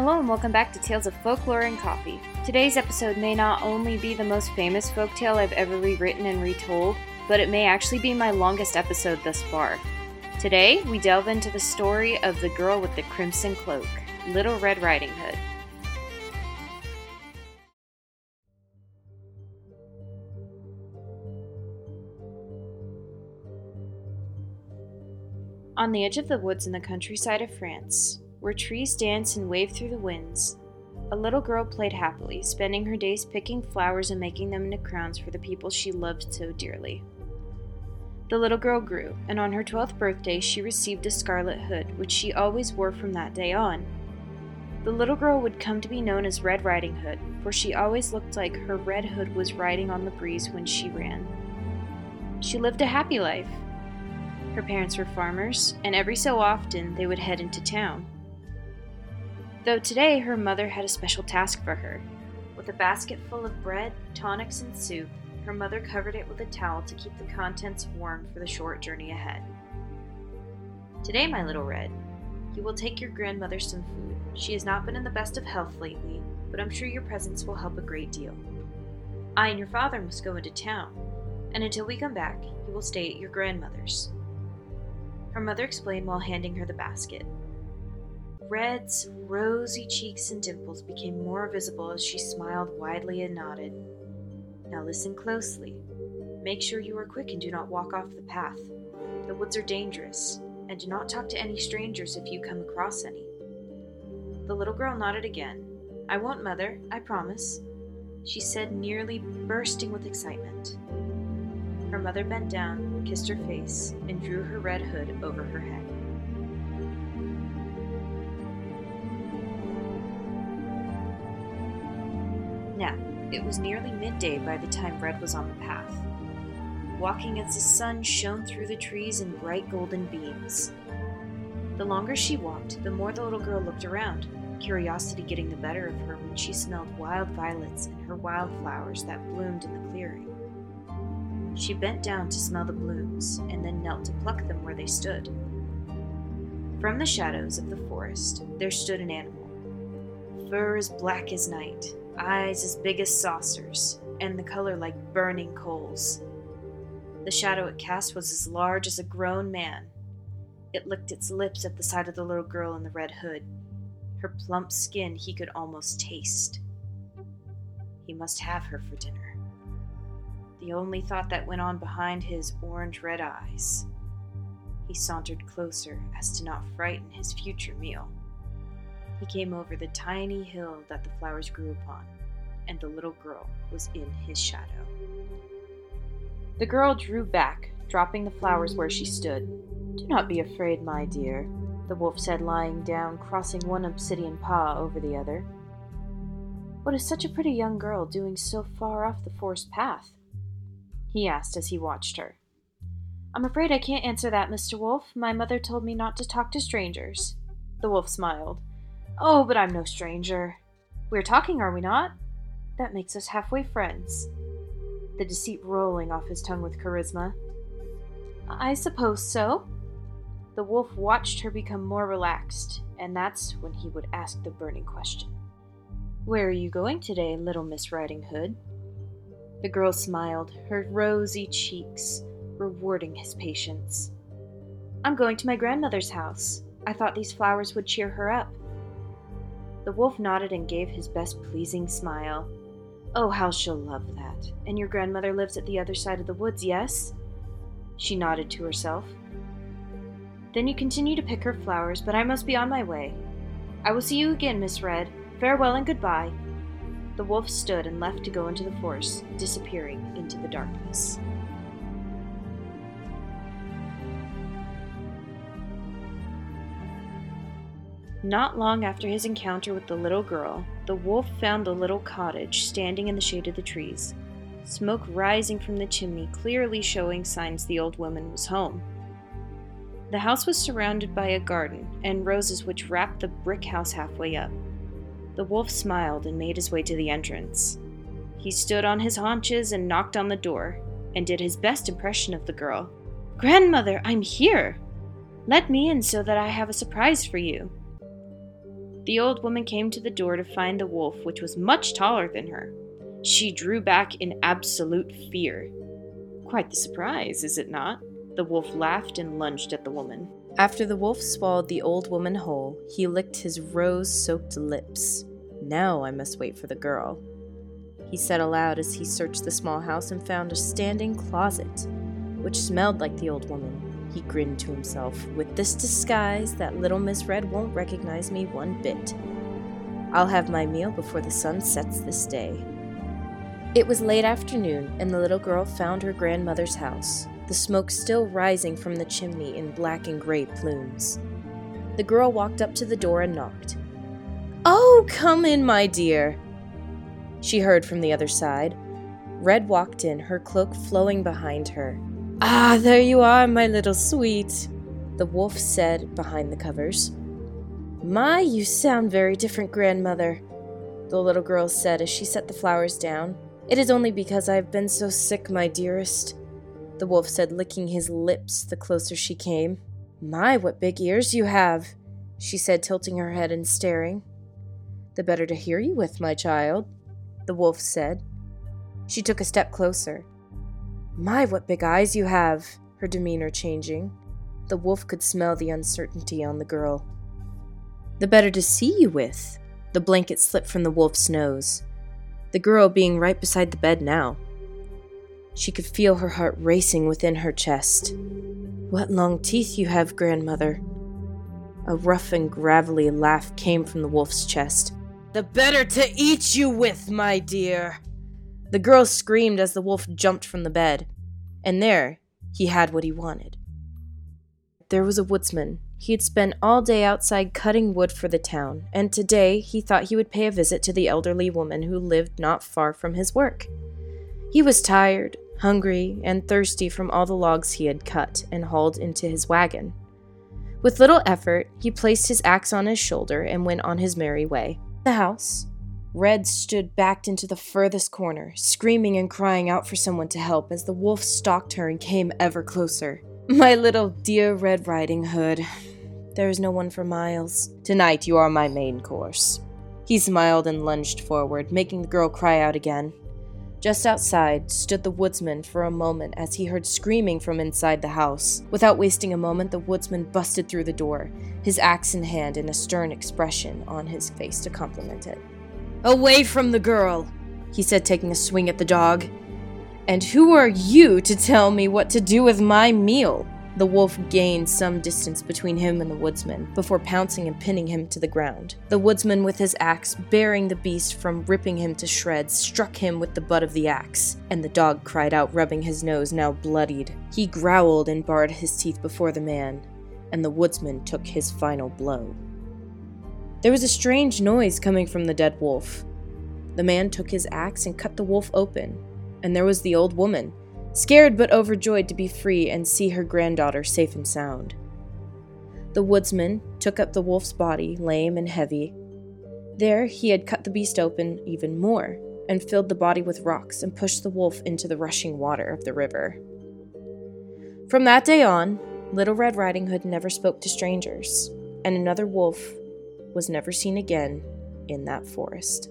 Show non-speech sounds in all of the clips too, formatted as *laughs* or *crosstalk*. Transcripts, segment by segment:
Hello and welcome back to Tales of Folklore and Coffee. Today's episode may not only be the most famous folktale I've ever rewritten and retold, but it may actually be my longest episode thus far. Today, we delve into the story of the girl with the crimson cloak, Little Red Riding Hood. On the edge of the woods in the countryside of France, where trees dance and wave through the winds, a little girl played happily, spending her days picking flowers and making them into crowns for the people she loved so dearly. The little girl grew, and on her twelfth birthday she received a scarlet hood, which she always wore from that day on. The little girl would come to be known as Red Riding Hood, for she always looked like her red hood was riding on the breeze when she ran. She lived a happy life. Her parents were farmers, and every so often they would head into town. Though today her mother had a special task for her. With a basket full of bread, tonics, and soup, her mother covered it with a towel to keep the contents warm for the short journey ahead. Today, my little Red, you will take your grandmother some food. She has not been in the best of health lately, but I'm sure your presence will help a great deal. I and your father must go into town, and until we come back, you will stay at your grandmother's. Her mother explained while handing her the basket. Red's rosy cheeks and dimples became more visible as she smiled widely and nodded. Now listen closely. Make sure you are quick and do not walk off the path. The woods are dangerous, and do not talk to any strangers if you come across any. The little girl nodded again. I won't, mother, I promise, she said, nearly bursting with excitement. Her mother bent down, kissed her face, and drew her red hood over her head. Now, it was nearly midday by the time Red was on the path, walking as the sun shone through the trees in bright golden beams. The longer she walked, the more the little girl looked around, curiosity getting the better of her when she smelled wild violets and her wildflowers that bloomed in the clearing. She bent down to smell the blooms and then knelt to pluck them where they stood. From the shadows of the forest, there stood an animal, fur as black as night, eyes as big as saucers, and the color like burning coals. The shadow it cast was as large as a grown man. It licked its lips at the sight of the little girl in the red hood. Her plump skin he could almost taste. He must have her for dinner. The only thought that went on behind his orange red eyes. He sauntered closer as to not frighten his future meal. He came over the tiny hill that the flowers grew upon, and the little girl was in his shadow. The girl drew back, dropping the flowers where she stood. Do not be afraid, my dear, the wolf said, lying down, crossing one obsidian paw over the other. What is such a pretty young girl doing so far off the forest path? he asked as he watched her. I'm afraid I can't answer that, Mr. Wolf. My mother told me not to talk to strangers. The wolf smiled. Oh, but I'm no stranger. We're talking, are we not? That makes us halfway friends. The deceit rolling off his tongue with charisma. I suppose so. The wolf watched her become more relaxed, and that's when he would ask the burning question Where are you going today, little Miss Riding Hood? The girl smiled, her rosy cheeks rewarding his patience. I'm going to my grandmother's house. I thought these flowers would cheer her up. The wolf nodded and gave his best pleasing smile. Oh, how she'll love that. And your grandmother lives at the other side of the woods, yes? She nodded to herself. Then you continue to pick her flowers, but I must be on my way. I will see you again, Miss Red. Farewell and goodbye. The wolf stood and left to go into the forest, disappearing into the darkness. Not long after his encounter with the little girl, the wolf found the little cottage standing in the shade of the trees, smoke rising from the chimney clearly showing signs the old woman was home. The house was surrounded by a garden and roses which wrapped the brick house halfway up. The wolf smiled and made his way to the entrance. He stood on his haunches and knocked on the door, and did his best impression of the girl. Grandmother, I'm here! Let me in so that I have a surprise for you. The old woman came to the door to find the wolf, which was much taller than her. She drew back in absolute fear. Quite the surprise, is it not? The wolf laughed and lunged at the woman. After the wolf swallowed the old woman whole, he licked his rose soaked lips. Now I must wait for the girl. He said aloud as he searched the small house and found a standing closet, which smelled like the old woman. He grinned to himself. With this disguise, that little Miss Red won't recognize me one bit. I'll have my meal before the sun sets this day. It was late afternoon, and the little girl found her grandmother's house, the smoke still rising from the chimney in black and gray plumes. The girl walked up to the door and knocked. Oh, come in, my dear, she heard from the other side. Red walked in, her cloak flowing behind her. Ah, there you are, my little sweet, the wolf said behind the covers. My, you sound very different, grandmother, the little girl said as she set the flowers down. It is only because I have been so sick, my dearest, the wolf said, licking his lips the closer she came. My, what big ears you have, she said, tilting her head and staring. The better to hear you with, my child, the wolf said. She took a step closer. My, what big eyes you have, her demeanor changing. The wolf could smell the uncertainty on the girl. The better to see you with. The blanket slipped from the wolf's nose, the girl being right beside the bed now. She could feel her heart racing within her chest. What long teeth you have, grandmother. A rough and gravelly laugh came from the wolf's chest. The better to eat you with, my dear. The girl screamed as the wolf jumped from the bed, and there he had what he wanted. There was a woodsman. He had spent all day outside cutting wood for the town, and today he thought he would pay a visit to the elderly woman who lived not far from his work. He was tired, hungry, and thirsty from all the logs he had cut and hauled into his wagon. With little effort, he placed his axe on his shoulder and went on his merry way. The house, Red stood backed into the furthest corner, screaming and crying out for someone to help as the wolf stalked her and came ever closer. My little dear Red Riding Hood. There is no one for miles. Tonight you are my main course. He smiled and lunged forward, making the girl cry out again. Just outside stood the woodsman for a moment as he heard screaming from inside the house. Without wasting a moment, the woodsman busted through the door, his axe in hand and a stern expression on his face to complement it. Away from the girl, he said, taking a swing at the dog. And who are you to tell me what to do with my meal? The wolf gained some distance between him and the woodsman before pouncing and pinning him to the ground. The woodsman, with his axe, bearing the beast from ripping him to shreds, struck him with the butt of the axe, and the dog cried out, rubbing his nose, now bloodied. He growled and bared his teeth before the man, and the woodsman took his final blow. There was a strange noise coming from the dead wolf. The man took his axe and cut the wolf open, and there was the old woman, scared but overjoyed to be free and see her granddaughter safe and sound. The woodsman took up the wolf's body, lame and heavy. There he had cut the beast open even more, and filled the body with rocks and pushed the wolf into the rushing water of the river. From that day on, Little Red Riding Hood never spoke to strangers, and another wolf was never seen again in that forest.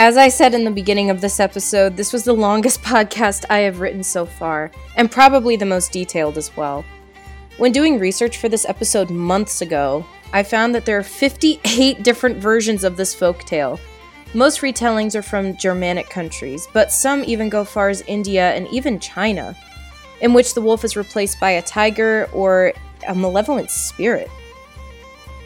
As I said in the beginning of this episode, this was the longest *laughs* podcast I have written so far, and probably the most detailed as well. When doing research for this episode months ago, I found that there are 58 different versions of this folk tale. Most retellings are from Germanic countries, but some even go far as India and even China, in which the wolf is replaced by a tiger or a malevolent spirit.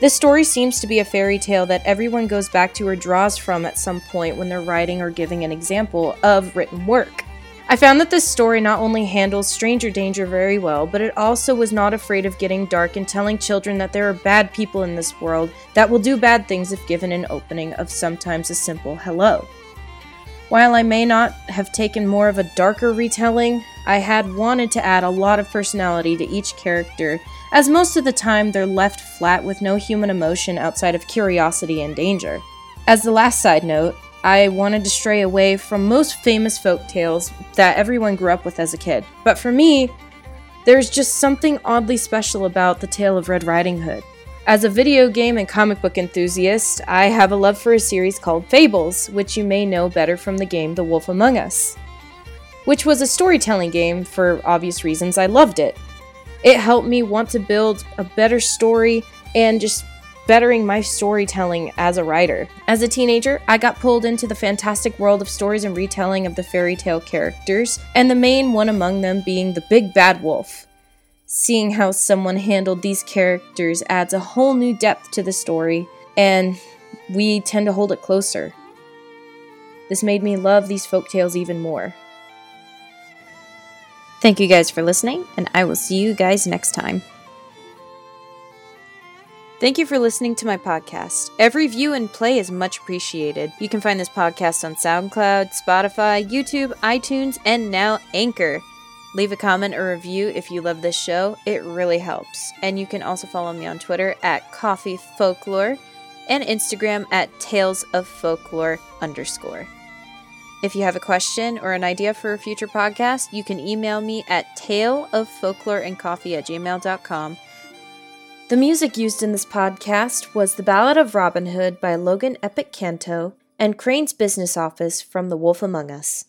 This story seems to be a fairy tale that everyone goes back to or draws from at some point when they're writing or giving an example of written work. I found that this story not only handles stranger danger very well, but it also was not afraid of getting dark and telling children that there are bad people in this world that will do bad things if given an opening of sometimes a simple hello. While I may not have taken more of a darker retelling, I had wanted to add a lot of personality to each character, as most of the time they're left flat with no human emotion outside of curiosity and danger. As the last side note, I wanted to stray away from most famous folk tales that everyone grew up with as a kid. But for me, there's just something oddly special about the tale of Red Riding Hood. As a video game and comic book enthusiast, I have a love for a series called Fables, which you may know better from the game The Wolf Among Us, which was a storytelling game for obvious reasons. I loved it. It helped me want to build a better story and just bettering my storytelling as a writer. As a teenager, I got pulled into the fantastic world of stories and retelling of the fairy tale characters, and the main one among them being the Big Bad Wolf. Seeing how someone handled these characters adds a whole new depth to the story, and we tend to hold it closer. This made me love these folk tales even more. Thank you guys for listening, and I will see you guys next time. Thank you for listening to my podcast. Every view and play is much appreciated. You can find this podcast on SoundCloud, Spotify, YouTube, iTunes, and now Anchor. Leave a comment or review if you love this show, it really helps. And you can also follow me on Twitter at Coffee Folklore and Instagram at Tales of Folklore underscore. If you have a question or an idea for a future podcast, you can email me at taleoffolkloreandcoffee at gmail.com the music used in this podcast was The Ballad of Robin Hood by Logan Epic Canto and Crane's Business Office from The Wolf Among Us.